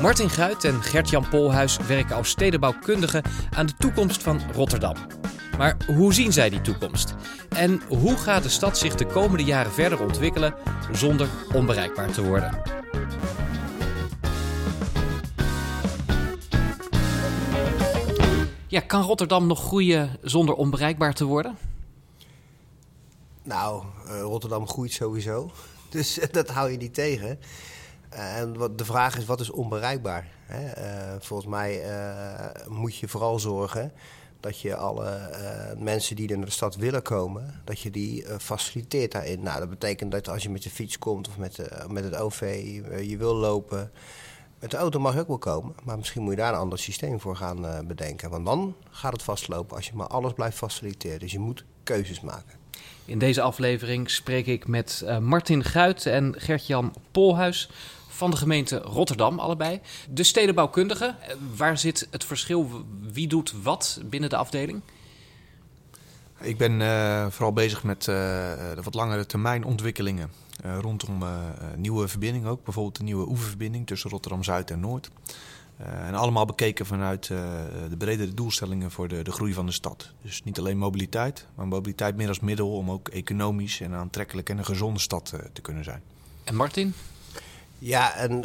Martin Guit en Gert-Jan Polhuis werken als stedenbouwkundigen aan de toekomst van Rotterdam. Maar hoe zien zij die toekomst? En hoe gaat de stad zich de komende jaren verder ontwikkelen zonder onbereikbaar te worden? Ja, kan Rotterdam nog groeien zonder onbereikbaar te worden? Nou, uh, Rotterdam groeit sowieso. Dus dat hou je niet tegen. En wat de vraag is, wat is onbereikbaar? Uh, volgens mij moet je vooral zorgen dat je alle mensen die naar de stad willen komen, dat je die faciliteert daarin. Nou, dat betekent dat als je met de fiets komt of met, met het OV, je wil lopen, met de auto mag je ook wel komen, maar misschien moet je daar een ander systeem voor gaan bedenken. Want dan gaat het vastlopen als je maar alles blijft faciliteren. Dus je moet keuzes maken. In deze aflevering spreek ik met Martin Guit en Gert-Jan Polhuis van de gemeente Rotterdam, allebei. De stedenbouwkundigen, uh, waar zit het verschil? Wie doet wat binnen de afdeling? Ik ben vooral bezig met de wat langere termijn ontwikkelingen uh, rondom nieuwe verbindingen ook. Bijvoorbeeld de nieuwe oeververbinding tussen Rotterdam-Zuid en Noord. En allemaal bekeken vanuit de bredere doelstellingen voor de, de groei van de stad. Dus niet alleen mobiliteit, maar mobiliteit meer als middel om ook economisch en aantrekkelijk en een gezonde stad te kunnen zijn. En Martin? Ja, en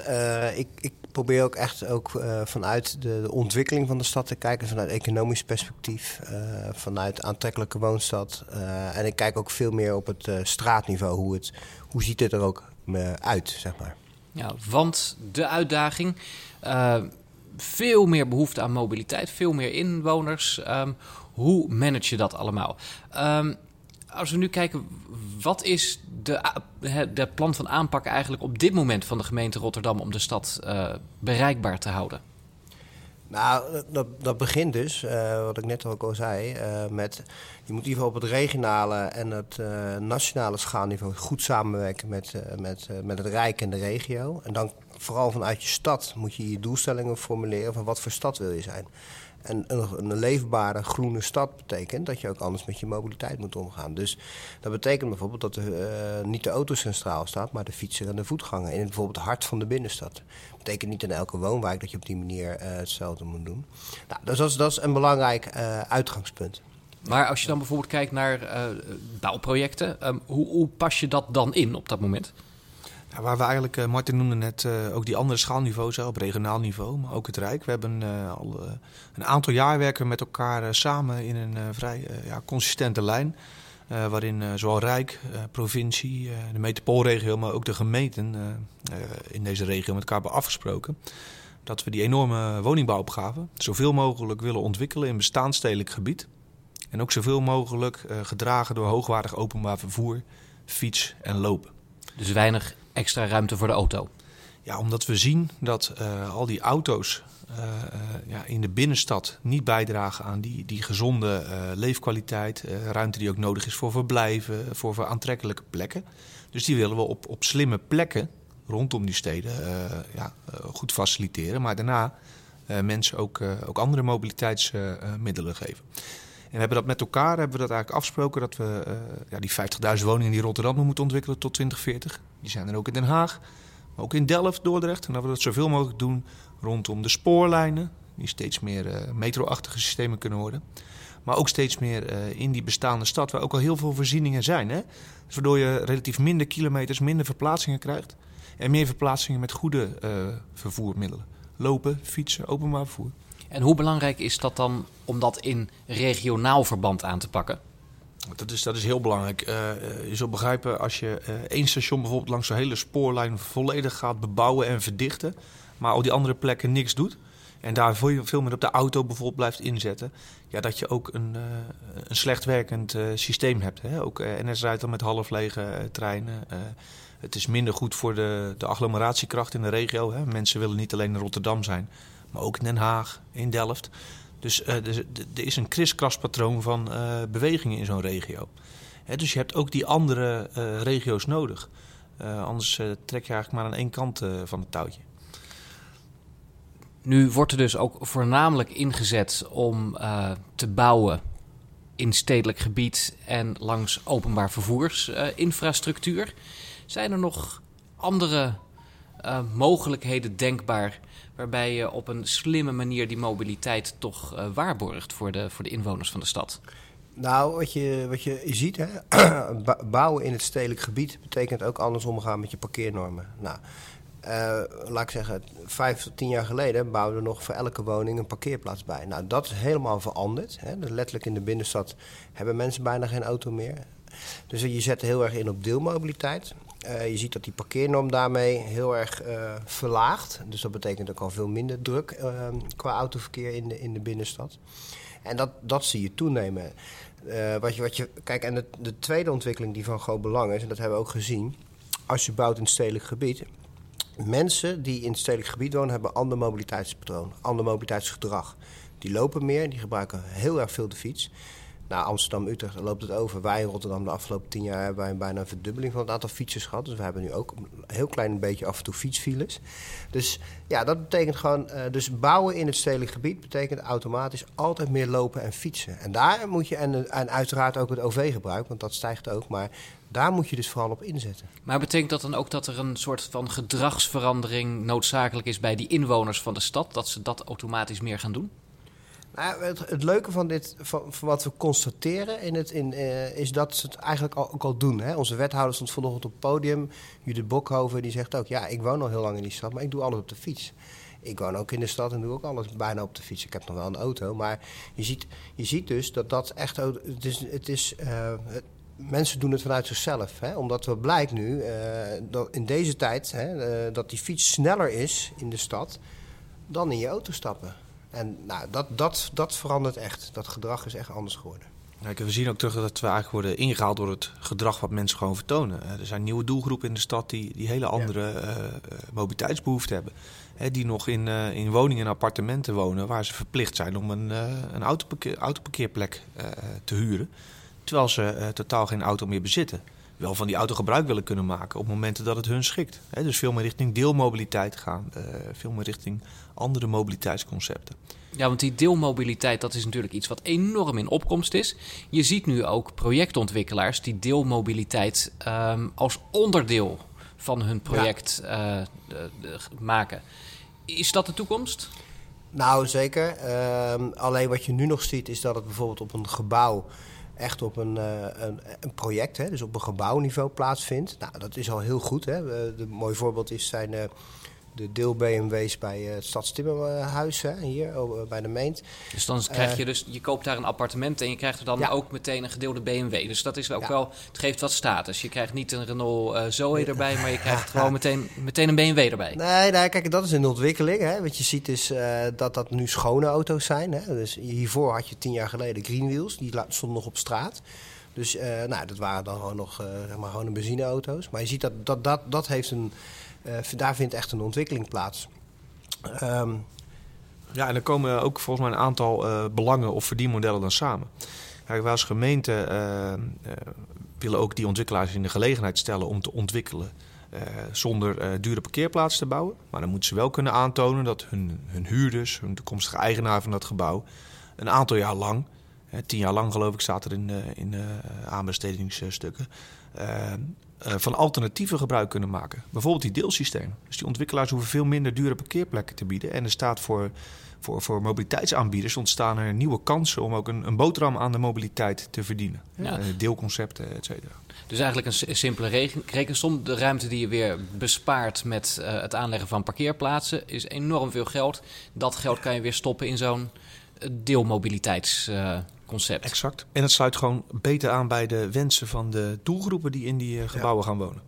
ik, ik probeer ook echt ook, uh, vanuit de, ontwikkeling van de stad te kijken, vanuit economisch perspectief, uh, vanuit aantrekkelijke woonstad. En ik kijk ook veel meer op het straatniveau, hoe, het, hoe ziet het er ook uit, zeg maar. Ja, want de uitdaging, veel meer behoefte aan mobiliteit, veel meer inwoners. Um, hoe manage je dat allemaal? Um, als we nu kijken, wat is de, de plan van aanpak eigenlijk op dit moment van de gemeente Rotterdam om de stad uh, bereikbaar te houden? Nou, dat, dat begint dus, uh, wat ik net ook al zei, uh, met je moet in ieder geval op het regionale en het nationale schaalniveau goed samenwerken met, met, met het Rijk en de regio. En dan vooral vanuit je stad moet je je doelstellingen formuleren van wat voor stad wil je zijn. En een, leefbare groene stad betekent dat je ook anders met je mobiliteit moet omgaan. Dus dat betekent bijvoorbeeld dat de, uh, niet de auto centraal staat, maar de fietser en de voetganger. In bijvoorbeeld het hart van de binnenstad. Dat betekent niet in elke woonwijk dat je op die manier uh, hetzelfde moet doen. Nou, dus dat, is, een belangrijk uh, uitgangspunt. Maar als je dan bijvoorbeeld kijkt naar bouwprojecten, um, hoe, hoe pas je dat dan in op dat moment? Waar we eigenlijk, uh, Martin noemde net uh, ook die andere schaalniveaus op regionaal niveau, maar ook het Rijk. We hebben uh, al een aantal jaar werken met elkaar samen in een vrij ja, consistente lijn. waarin zowel Rijk, provincie, de metropoolregio, maar ook de gemeenten in deze regio met elkaar hebben afgesproken. Dat we die enorme woningbouwopgave zoveel mogelijk willen ontwikkelen in bestaanstedelijk gebied. En ook zoveel mogelijk gedragen door hoogwaardig openbaar vervoer, fiets en lopen. Dus weinig extra ruimte voor de auto? Ja, omdat we zien dat uh, al die auto's uh, uh, ja, in de binnenstad niet bijdragen aan die, die gezonde leefkwaliteit. ruimte die ook nodig is voor verblijven, voor, voor aantrekkelijke plekken. Dus die willen we op, op slimme plekken rondom die steden ja, goed faciliteren. Maar daarna mensen ook, ook andere mobiliteitsmiddelen geven. En we hebben dat met elkaar hebben we dat eigenlijk afgesproken dat we ja, die 50.000 woningen die Rotterdam moeten ontwikkelen tot 2040. Die zijn er ook in Den Haag, maar ook in Delft, Dordrecht. En dat we dat zoveel mogelijk doen rondom de spoorlijnen, die steeds meer uh, metro-achtige systemen kunnen worden. Maar ook steeds meer uh, in die bestaande stad, waar ook al heel veel voorzieningen zijn. Hè? Dus waardoor je relatief minder kilometers, minder verplaatsingen krijgt. En meer verplaatsingen met goede vervoermiddelen. Lopen, fietsen, openbaar vervoer. En hoe belangrijk is dat dan om dat in regionaal verband aan te pakken? Dat is, dat is heel belangrijk. Uh, je zult begrijpen als je uh, één station bijvoorbeeld langs zo'n hele spoorlijn volledig gaat bebouwen en verdichten, maar al die andere plekken niks doet. En daar veel, meer op de auto bijvoorbeeld blijft inzetten. Ja, dat je ook een, een slecht werkend systeem hebt. Hè? Ook NS rijdt dan met half lege treinen. het is minder goed voor de, de agglomeratiekracht in de regio. Hè? Mensen willen niet alleen in Rotterdam zijn, maar ook in Den Haag, in Delft. Dus uh, er is een kriskaspatroon van uh, bewegingen in zo'n regio. Hè, dus je hebt ook die andere uh, regio's nodig. anders trek je eigenlijk maar aan één kant van het touwtje. Nu wordt er dus ook voornamelijk ingezet om te bouwen in stedelijk gebied en langs openbaar vervoersinfrastructuur. Zijn er nog andere uh, mogelijkheden denkbaar waarbij je op een slimme manier die mobiliteit toch uh, waarborgt voor de, voor de inwoners van de stad? Nou, wat je, wat je ziet, hè, bouwen in het stedelijk gebied betekent ook anders omgaan met je parkeernormen. Nou, uh, laat ik zeggen, vijf tot tien jaar geleden bouwden we nog voor elke woning een parkeerplaats bij. Nou, dat is helemaal veranderd. Hè. Dus letterlijk in de binnenstad hebben mensen bijna geen auto meer. Dus je zet heel erg in op deelmobiliteit. Uh, je ziet dat die parkeernorm daarmee heel erg uh, verlaagt. Dus dat betekent ook al veel minder druk uh, qua autoverkeer in de, in de binnenstad. En dat, dat zie je toenemen. wat je, wat je, kijk, en de, de tweede ontwikkeling die van groot belang is, en dat hebben we ook gezien. Als je bouwt in stedelijk gebied, mensen die in het stedelijk gebied wonen, hebben ander mobiliteitspatroon, ander mobiliteitsgedrag. Die lopen meer, die gebruiken heel erg veel de fiets. Nou, Amsterdam-Utrecht loopt het over. Wij in Rotterdam de afgelopen tien jaar hebben wij bijna een verdubbeling van het aantal fietsers gehad. Dus we hebben nu ook een heel klein beetje af en toe fietsfiles. Dus ja, dat betekent gewoon... Uh, dus bouwen in het stedelijk gebied betekent automatisch altijd meer lopen en fietsen. En daar moet je... En, en uiteraard ook het OV-gebruik, want dat stijgt ook. Maar daar moet je dus vooral op inzetten. Maar betekent dat dan ook dat er een soort van gedragsverandering noodzakelijk is bij die inwoners van de stad? Dat ze dat automatisch meer gaan doen? Nou, het, het, leuke van, dit, van, wat we constateren in het, in, uh, is dat ze het eigenlijk al, ook al doen. Hè? Onze wethouder stond vanochtend op het podium, Judith Bokhoven, die zegt ook... ja, ik woon al heel lang in die stad, maar ik doe alles op de fiets. Ik woon ook in de stad en doe ook alles bijna op de fiets. Ik heb nog wel een auto, maar je ziet, je ziet dus dat dat echt... Het is, het is, het, mensen doen het vanuit zichzelf. Hè? Omdat we blijkt nu, uh, dat in deze tijd, hè, dat die fiets sneller is in de stad... dan in je auto stappen. En nou, dat, dat, dat verandert echt. Dat gedrag is echt anders geworden. Kijk, we zien ook terug dat we eigenlijk worden ingehaald door het gedrag wat mensen gewoon vertonen. Er zijn nieuwe doelgroepen in de stad die, die hele andere ja. uh, mobiliteitsbehoeften hebben. Hè, die nog in, uh, in woningen en appartementen wonen waar ze verplicht zijn om een, uh, een autoparkeer, autoparkeerplek te huren. Terwijl ze totaal geen auto meer bezitten. Wel van die auto gebruik willen kunnen maken op momenten dat het hun schikt. Hè, dus veel meer richting deelmobiliteit gaan. veel meer richting andere mobiliteitsconcepten. Ja, want die deelmobiliteit, dat is natuurlijk iets wat enorm in opkomst is. Je ziet nu ook projectontwikkelaars die deelmobiliteit um, als onderdeel van hun project ja. uh, de, de, maken. Is dat de toekomst? Nou, zeker. Uh, alleen wat je nu nog ziet, is dat het bijvoorbeeld op een gebouw echt op een, uh, een, een, project, hè, dus op een gebouwniveau plaatsvindt. Nou, dat is al heel goed. Hè. Een mooi voorbeeld is zijn de deel-BMW's bij uh, het Stadstimmerhuis, hè, hier oh, bij de Meent. Dus dan krijg je dus, je koopt daar een appartement en je krijgt er dan ja. ook meteen een gedeelde BMW. Dus dat is ook ja. wel, het geeft wat status. Je krijgt niet een Renault uh, Zoe erbij, maar je krijgt gewoon meteen, meteen een BMW erbij. Nee, nee, kijk, dat is een ontwikkeling. Hè. Wat je ziet is uh, dat dat nu schone auto's zijn. Hè. Dus hiervoor had je tien jaar geleden Greenwheels, die stonden nog op straat. Dus nou, dat waren dan gewoon nog zeg maar, gewoon een benzineauto's. Maar je ziet dat dat, dat, dat heeft een daar vindt echt een ontwikkeling plaats. Um, ja, en er komen ook volgens mij een aantal uh, belangen of verdienmodellen dan samen. Kijk, wij als gemeente uh, willen ook die ontwikkelaars in de gelegenheid stellen om te ontwikkelen zonder dure parkeerplaatsen te bouwen. Maar dan moeten ze wel kunnen aantonen dat hun, hun huurders, hun toekomstige eigenaar van dat gebouw, een aantal jaar lang, tien jaar lang geloof ik staat er in, in aanbestedingsstukken, van alternatieven gebruik kunnen maken. Bijvoorbeeld die deelsystemen. Dus die ontwikkelaars hoeven veel minder dure parkeerplekken te bieden. En er staat voor, voor, voor mobiliteitsaanbieders ontstaan er nieuwe kansen om ook een, een boterham aan de mobiliteit te verdienen. Ja. Uh, deelconcepten, et cetera. Dus eigenlijk een simpele rekensom. De ruimte die je weer bespaart met uh, het aanleggen van parkeerplaatsen is enorm veel geld. Dat geld kan je weer stoppen in zo'n deelmobiliteits concept. Exact. En het sluit gewoon beter aan bij de wensen van de doelgroepen die in die uh, gebouwen ja. gaan wonen.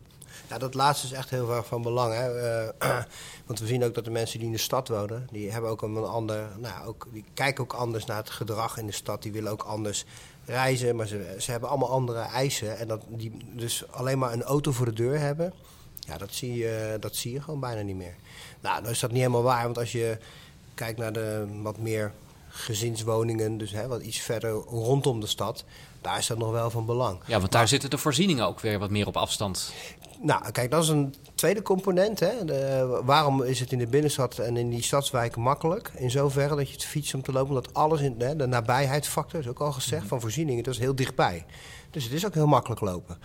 Ja, dat laatste is echt heel erg van belang. Hè? Uh, want we zien ook dat de mensen die in de stad wonen, die hebben ook een ander, nou, ook, die kijken ook anders naar het gedrag in de stad. Die willen ook anders reizen, maar ze, ze hebben allemaal andere eisen. En dat die dus alleen maar een auto voor de deur hebben, ja, dat zie je, dat zie je gewoon bijna niet meer. Nou, dan is dat niet helemaal waar, want als je kijkt naar de wat meer gezinswoningen, dus hè, wat iets verder rondom de stad, daar is dat nog wel van belang. Ja, want daar zitten de voorzieningen ook weer wat meer op afstand. Nou, kijk, dat is een tweede component. Hè. De, waarom is het in de binnenstad en in die stadswijken makkelijk? In zoverre dat je het fietsen om te lopen, omdat alles in hè, de nabijheidsfactor, is ook al gezegd, mm. van voorzieningen, dat is heel dichtbij. Dus het is ook heel makkelijk lopen.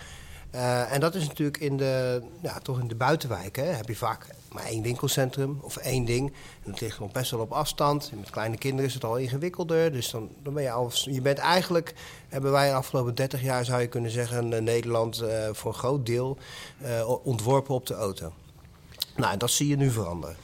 Uh, en dat is natuurlijk in de, ja, toch in de buitenwijken. Heb je vaak maar één winkelcentrum of één ding. En dat ligt nog best wel op afstand. met kleine kinderen is het al ingewikkelder. Dus dan, dan ben je al. Je bent eigenlijk, hebben wij de afgelopen 30 jaar, zou je kunnen zeggen, in Nederland uh, voor een groot deel ontworpen op de auto. Nou, dat zie je nu veranderen.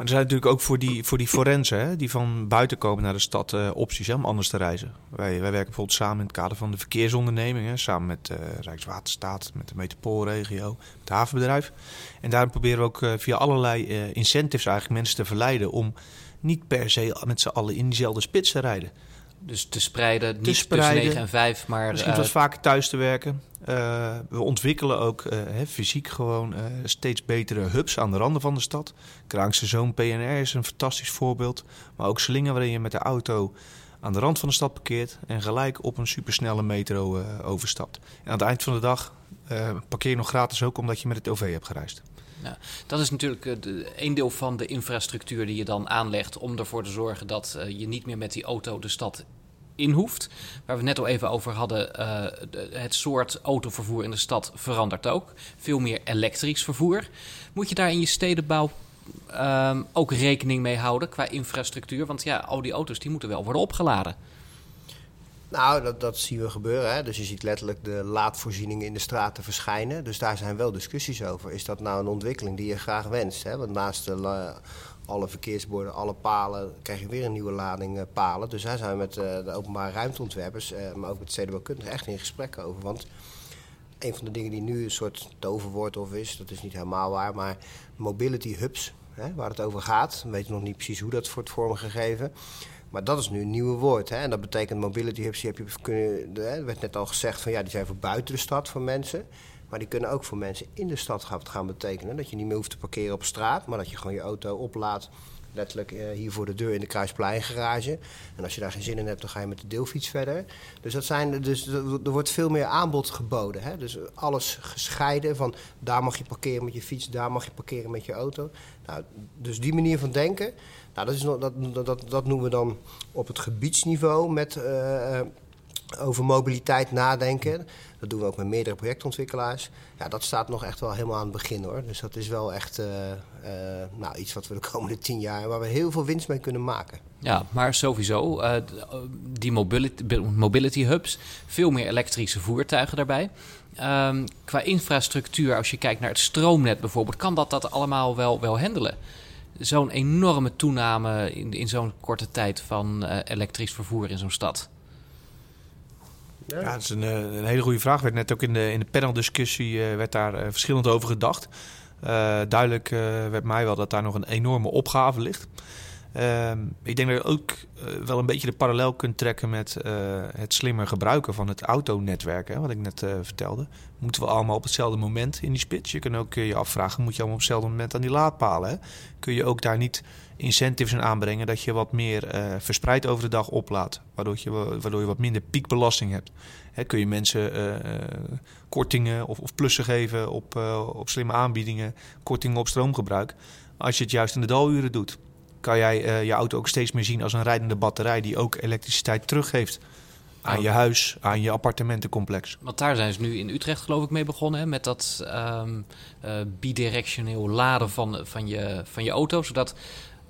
Maar er zijn natuurlijk ook voor die, voor die forensen, hè, die van buiten komen naar de stad, uh, opties hè, om anders te reizen. Wij, wij werken bijvoorbeeld samen in het kader van de verkeersondernemingen, samen met uh, Rijkswaterstaat, met de metropoolregio, met het havenbedrijf. En daarom proberen we ook uh, via allerlei incentives eigenlijk mensen te verleiden om niet per se met z'n allen in diezelfde spits te rijden. Dus te spreiden, niet tussen 9 en 5, maar... Misschien wat vaker thuis te werken. Uh, we ontwikkelen ook hè, fysiek gewoon uh, steeds betere hubs aan de randen van de stad. Kraankse Zoon PNR is een fantastisch voorbeeld. Maar ook slingen waarin je met de auto aan de rand van de stad parkeert... en gelijk op een supersnelle metro overstapt. En aan het eind van de dag parkeer je nog gratis ook omdat je met het OV hebt gereisd. Ja, dat is natuurlijk een deel van de infrastructuur die je dan aanlegt om ervoor te zorgen dat je niet meer met die auto de stad Waar we net al even over hadden, uh, het soort autovervoer in de stad verandert ook. Veel meer elektrisch vervoer. Moet je daar in je stedenbouw um, ook rekening mee houden qua infrastructuur? Want ja, al die auto's die moeten wel worden opgeladen. Nou, dat, dat zien we gebeuren. Hè. Dus je ziet letterlijk de laadvoorzieningen in de straten verschijnen. Dus daar zijn wel discussies over. Is dat nou een ontwikkeling die je graag wenst? Hè? Want naast de alle verkeersborden, alle palen, krijg je weer een nieuwe lading uh, palen. Dus daar zijn we met uh, de openbare ruimteontwerpers, uh, maar ook met stedenbouwkundigen echt in gesprek over. Want een van de dingen die nu een soort toverwoord of is, dat is niet helemaal waar, maar mobility hubs, hè, waar het over gaat. We weten nog niet precies hoe dat wordt vormgegeven. Maar dat is nu een nieuwe woord. Hè? En dat betekent mobility hubs, je kunnen, er werd net al gezegd van ja, die zijn voor buiten de stad voor mensen. Maar die kunnen ook voor mensen in de stad gaan betekenen. Dat je niet meer hoeft te parkeren op straat, maar dat je gewoon je auto oplaadt. Letterlijk eh, hier voor de deur in de Kruisplein garage. En als je daar geen zin in hebt, dan ga je met de deelfiets verder. Dus, dat zijn, dus er wordt veel meer aanbod geboden. Hè? Dus alles gescheiden van daar mag je parkeren met je fiets, daar mag je parkeren met je auto. Nou, dus die manier van denken, nou, dat, is, dat, dat, dat noemen we dan op het gebiedsniveau met... Uh, over mobiliteit nadenken. Dat doen we ook met meerdere projectontwikkelaars. Ja, dat staat nog echt wel helemaal aan het begin hoor. Dus dat is wel echt uh, uh, nou, iets wat we de komende tien jaar... waar we heel veel winst mee kunnen maken. Ja, maar sowieso, uh, die mobility, mobility hubs, veel meer elektrische voertuigen daarbij. Um, qua infrastructuur, als je kijkt naar het stroomnet bijvoorbeeld, kan dat dat allemaal wel, wel handelen? Zo'n enorme toename in, in zo'n korte tijd van elektrisch vervoer in zo'n stad. Ja, dat is een, eh, een, hele goede vraag. Werd net ook in de, in de paneldiscussie uh, werd daar uh, verschillend over gedacht. Duidelijk werd mij wel dat daar nog een enorme opgave ligt. Ehm, ik denk dat je ook wel een beetje de parallel kunt trekken met het slimmer gebruiken van het autonetwerk, hè, wat ik net vertelde. Moeten we allemaal op hetzelfde moment in die spits? Je kunt ook je afvragen, moet je allemaal op hetzelfde moment aan die laadpalen? Hè? Kun je ook daar niet incentives in aanbrengen dat je wat meer verspreid over de dag oplaadt. Waardoor je, waardoor je wat minder piekbelasting hebt. Hè, kun je mensen kortingen of, of, plussen geven op, op slimme aanbiedingen, kortingen op stroomgebruik. Als je het juist in de daluren doet, kan jij je auto ook steeds meer zien als een rijdende batterij die ook elektriciteit teruggeeft. Aan oh. je huis, aan je appartementencomplex. Want daar zijn ze nu in Utrecht geloof ik mee begonnen. Hè? Met dat um, bidirectioneel laden van, van, je, van je auto. Zodat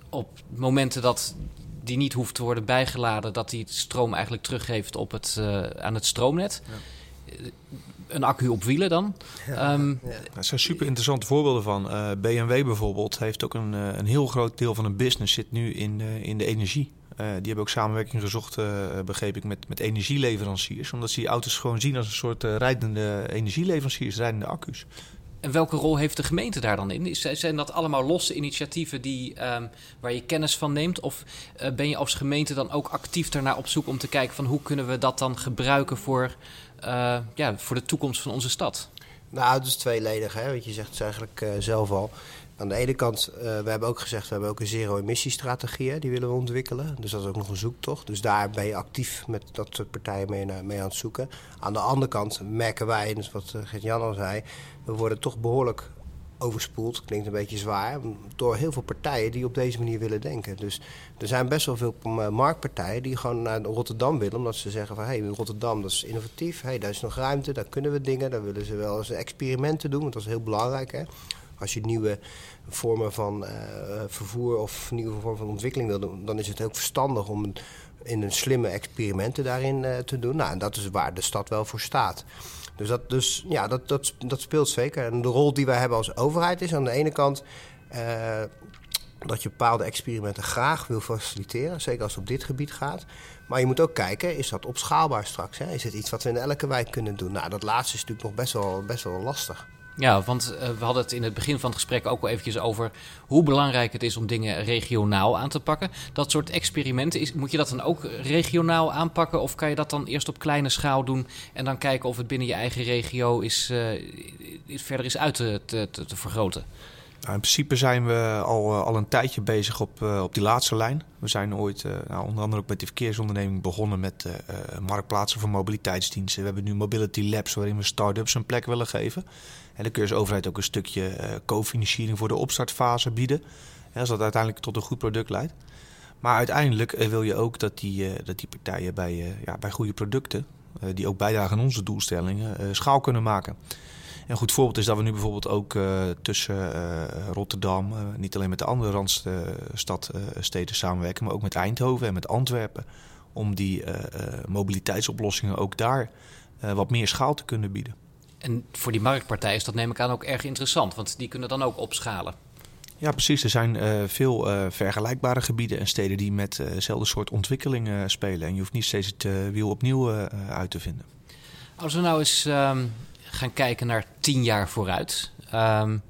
op momenten dat die niet hoeft te worden bijgeladen, dat die stroom eigenlijk teruggeeft op het, uh, aan het stroomnet. Ja. Een accu op wielen dan. Ja, um, ja. Dat zijn super interessante voorbeelden van. Uh, eh, BMW bijvoorbeeld heeft ook een, uh, een heel groot deel van hun business zit nu in, in de energie. die hebben ook samenwerking gezocht, begreep ik, met, met energieleveranciers. Omdat ze die auto's gewoon zien als een soort rijdende energieleveranciers, rijdende accu's. En welke rol heeft de gemeente daar dan in? Zijn dat allemaal losse initiatieven die, um, waar je kennis van neemt? Of uh, ben je als gemeente dan ook actief daarnaar op zoek om te kijken van hoe kunnen we dat dan gebruiken voor, uh, ja, voor de toekomst van onze stad? Nou, het is tweeledig, hè? want je zegt het eigenlijk uh, zelf al. Aan de ene kant, uh, we hebben ook gezegd, we hebben ook een zero-emissiestrategie, die willen we ontwikkelen. Dus dat is ook nog een zoektocht. Dus daar ben je actief met dat soort partijen mee, mee aan het zoeken. Aan de andere kant merken wij, dus wat Gert-Jan al zei, we worden toch behoorlijk overspoeld, klinkt een beetje zwaar, door heel veel partijen die op deze manier willen denken. Dus er zijn best wel veel marktpartijen die gewoon naar Rotterdam willen, omdat ze zeggen van hé, hey, Rotterdam dat is innovatief, hey, daar is nog ruimte, daar kunnen we dingen, daar willen ze wel eens experimenten doen, want dat is heel belangrijk. Hè? Als je nieuwe vormen van uh, vervoer of nieuwe vormen van ontwikkeling wil doen, dan is het ook verstandig om in een slimme experimenten daarin uh, te doen. Nou, en dat is waar de stad wel voor staat. Dus, dat, dus ja, dat, dat, dat speelt zeker. En de rol die wij hebben als overheid is aan de ene kant uh, dat je bepaalde experimenten graag wil faciliteren. Zeker als het op dit gebied gaat. Maar je moet ook kijken, is dat opschaalbaar straks? Hè? Is het iets wat we in elke wijk kunnen doen? Nou, dat laatste is natuurlijk nog best wel, best wel lastig. Ja, want uh, we hadden het in het begin van het gesprek ook wel eventjes over hoe belangrijk het is om dingen regionaal aan te pakken. Dat soort experimenten, is, moet je dat dan ook regionaal aanpakken? Of kan je dat dan eerst op kleine schaal doen en dan kijken of het binnen je eigen regio is, uh, verder is uit te, te vergroten? Nou, in principe zijn we al, al een tijdje bezig op, uh, op die laatste lijn. We zijn ooit, uh, nou, onder andere ook met de verkeersonderneming, begonnen met marktplaatsen voor mobiliteitsdiensten. We hebben nu Mobility Labs, waarin we start-ups een plek willen geven. En dan kun je als overheid ook een stukje co-financiering voor de opstartfase bieden. als dat uiteindelijk tot een goed product leidt. Maar uiteindelijk wil je ook dat die, dat die partijen bij, ja, bij goede producten, die ook bijdragen aan onze doelstellingen, schaal kunnen maken. Een goed voorbeeld is dat we nu bijvoorbeeld ook uh, tussen uh, Rotterdam, uh, niet alleen met de andere randstadsteden samenwerken, maar ook met Eindhoven en met Antwerpen. Om die mobiliteitsoplossingen ook daar wat meer schaal te kunnen bieden. En voor die marktpartij is dat neem ik aan ook erg interessant, want die kunnen dan ook opschalen. Ja, precies. Er zijn uh, veel uh, vergelijkbare gebieden en steden die met dezelfde soort ontwikkelingen spelen. En je hoeft niet steeds het wiel opnieuw uit te vinden. Als we nou eens um, gaan kijken naar tien jaar vooruit. Um,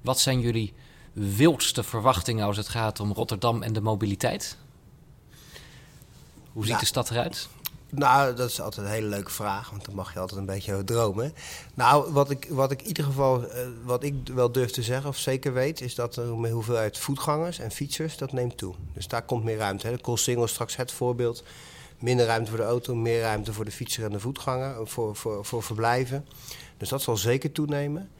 wat zijn jullie wildste verwachtingen als het gaat om Rotterdam en de mobiliteit? Hoe ziet Nou, de stad eruit? Nou, dat is altijd een hele leuke vraag, want dan mag je altijd een beetje dromen. Nou, wat ik, wat ik in ieder geval, eh, wat ik wel durf te zeggen, of zeker weet, is dat de hoeveelheid voetgangers en fietsers, dat neemt toe. Dus daar komt meer ruimte. Hè. De Koolsingel is straks het voorbeeld. Minder ruimte voor de auto, meer ruimte voor de fietser en de voetganger, voor, voor, voor verblijven. Dus dat zal zeker toenemen.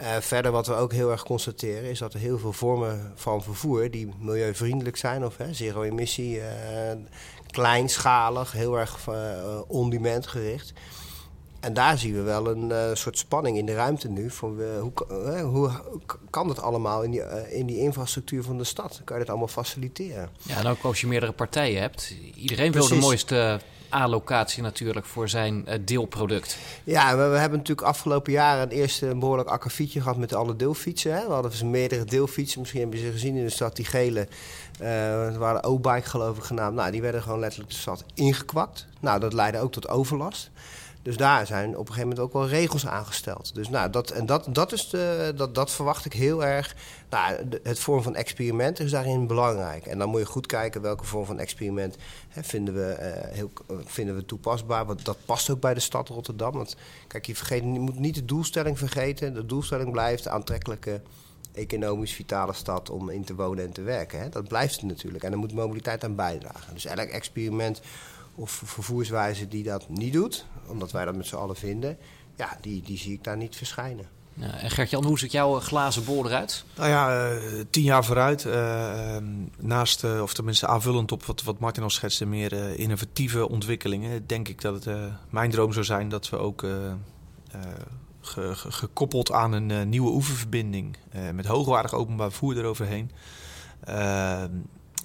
Uh, verder wat we ook heel erg constateren is dat er heel veel vormen van vervoer die milieuvriendelijk zijn of hè, zero emissie, uh, kleinschalig, heel erg uh, gericht. En daar zien we wel een uh, soort spanning in de ruimte nu. Van, uh, hoe, uh, hoe, kan dat allemaal in die, in die infrastructuur van de stad? Kan je dat allemaal faciliteren? Ja, en ook als je meerdere partijen hebt. Iedereen wil de mooiste A-locatie natuurlijk voor zijn deelproduct. Ja, we, we, hebben natuurlijk afgelopen jaren een eerste een behoorlijk akkefietje gehad met alle deelfietsen. Hè? We hadden dus meerdere deelfietsen. Misschien hebben ze gezien in de stad, die gele. Uh, waren O-bike geloof ik genaamd. Nou, die werden gewoon letterlijk de stad ingekwakt. Nou, dat leidde ook tot overlast. Dus daar zijn op een gegeven moment ook wel regels aangesteld. Dus nou, dat, en dat, dat, is de, dat, dat verwacht ik heel erg. Nou, het vorm van experiment is daarin belangrijk. En dan moet je goed kijken welke vorm van experiment hè, vinden, we, uh, heel, vinden we toepasbaar. Want dat past ook bij de stad Rotterdam. Want kijk, je, vergeet, je moet niet de doelstelling vergeten. De doelstelling blijft aantrekkelijke economisch vitale stad om in te wonen en te werken. Hè. Dat blijft het natuurlijk. En daar moet mobiliteit aan bijdragen. Dus elk experiment of vervoerswijze die dat niet doet, omdat wij dat met z'n allen vinden, ja, die, die zie ik daar niet verschijnen. Ja, en Gert-Jan, hoe ziet jouw glazen bol eruit? Nou ja, uh, tien jaar vooruit. Uh, naast, uh, of tenminste aanvullend op wat, wat Martin al schetste, meer innovatieve ontwikkelingen, denk ik dat het mijn droom zou zijn dat we ook ge, ge, gekoppeld aan een nieuwe oeververbinding met hoogwaardig openbaar vervoer eroverheen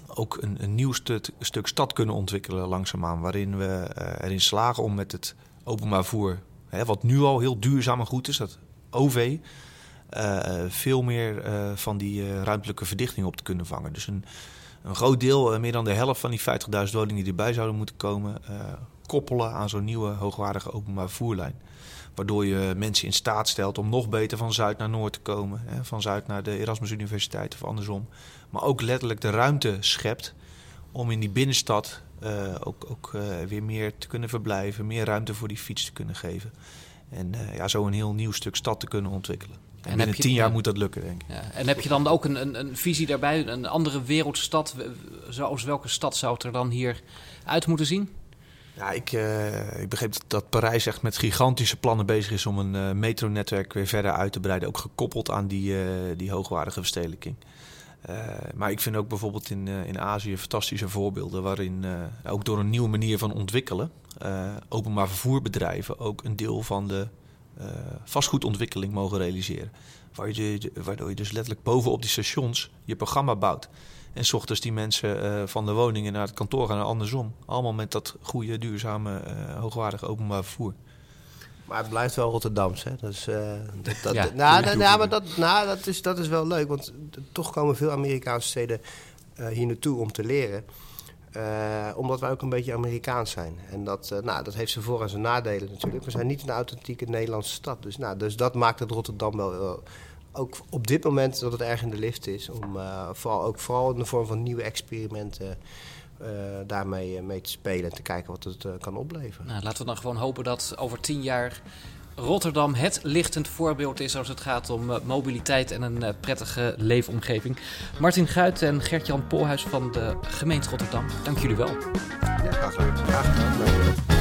ook een, nieuw stuk, stad kunnen ontwikkelen langzaamaan. Waarin we uh, erin slagen om met het openbaar voer, hè, wat nu al heel duurzaam goed is, dat OV, uh, veel meer uh, van die ruimtelijke verdichting op te kunnen vangen. Dus een, een groot deel, meer dan de helft van die 50.000 woningen die erbij zouden moeten komen, koppelen aan zo'n nieuwe hoogwaardige openbaar voerlijn. Waardoor je mensen in staat stelt om nog beter van Zuid naar Noord te komen. Hè, van Zuid naar de Erasmus Universiteit of andersom. Maar ook letterlijk de ruimte schept om in die binnenstad uh, ook, ook uh, weer meer te kunnen verblijven. Meer ruimte voor die fiets te kunnen geven. En uh, ja, zo een heel nieuw stuk stad te kunnen ontwikkelen. En, en binnen tien jaar moet dat lukken, denk ik. Ja. En heb je dan ook een, een, een, visie daarbij? Een andere wereldstad? Zoals welke stad zou het er dan hier uit moeten zien? Ja, ik, uh, ik begreep dat Parijs echt met gigantische plannen bezig is om een uh, metronetwerk weer verder uit te breiden. Ook gekoppeld aan die, uh, die hoogwaardige verstedelijking. maar ik vind ook bijvoorbeeld in, in Azië fantastische voorbeelden waarin ook door een nieuwe manier van ontwikkelen openbaar vervoerbedrijven ook een deel van de vastgoedontwikkeling mogen realiseren. Waardoor je dus letterlijk bovenop die stations je programma bouwt. En s ochtends die mensen uh, van de woningen naar het kantoor gaan en andersom. Allemaal met dat goede, duurzame, uh, hoogwaardige openbaar vervoer. Maar het blijft wel Rotterdams, hè? Dus, uh, dat, dat, ja, nou, nou, nou, maar dat, nou, dat, is, dat is wel leuk. Want toch komen veel Amerikaanse steden hier naartoe om te leren. omdat wij ook een beetje Amerikaans zijn. En dat, nou, dat heeft zijn voor- en zijn nadelen natuurlijk. We zijn niet een authentieke Nederlandse stad. Dus, nou, dus dat maakt het Rotterdam wel ook op dit moment dat het erg in de lift is. Om uh, vooral, ook vooral in de vorm van nieuwe experimenten uh, daarmee mee te spelen en te kijken wat het uh, kan opleveren. Nou, laten we dan gewoon hopen dat over tien jaar Rotterdam het lichtend voorbeeld is als het gaat om mobiliteit en een prettige leefomgeving. Martin Guit en Gert-Jan Polhuis van de gemeente Rotterdam, dank jullie wel. Ja, graag gedaan. Graag gedaan.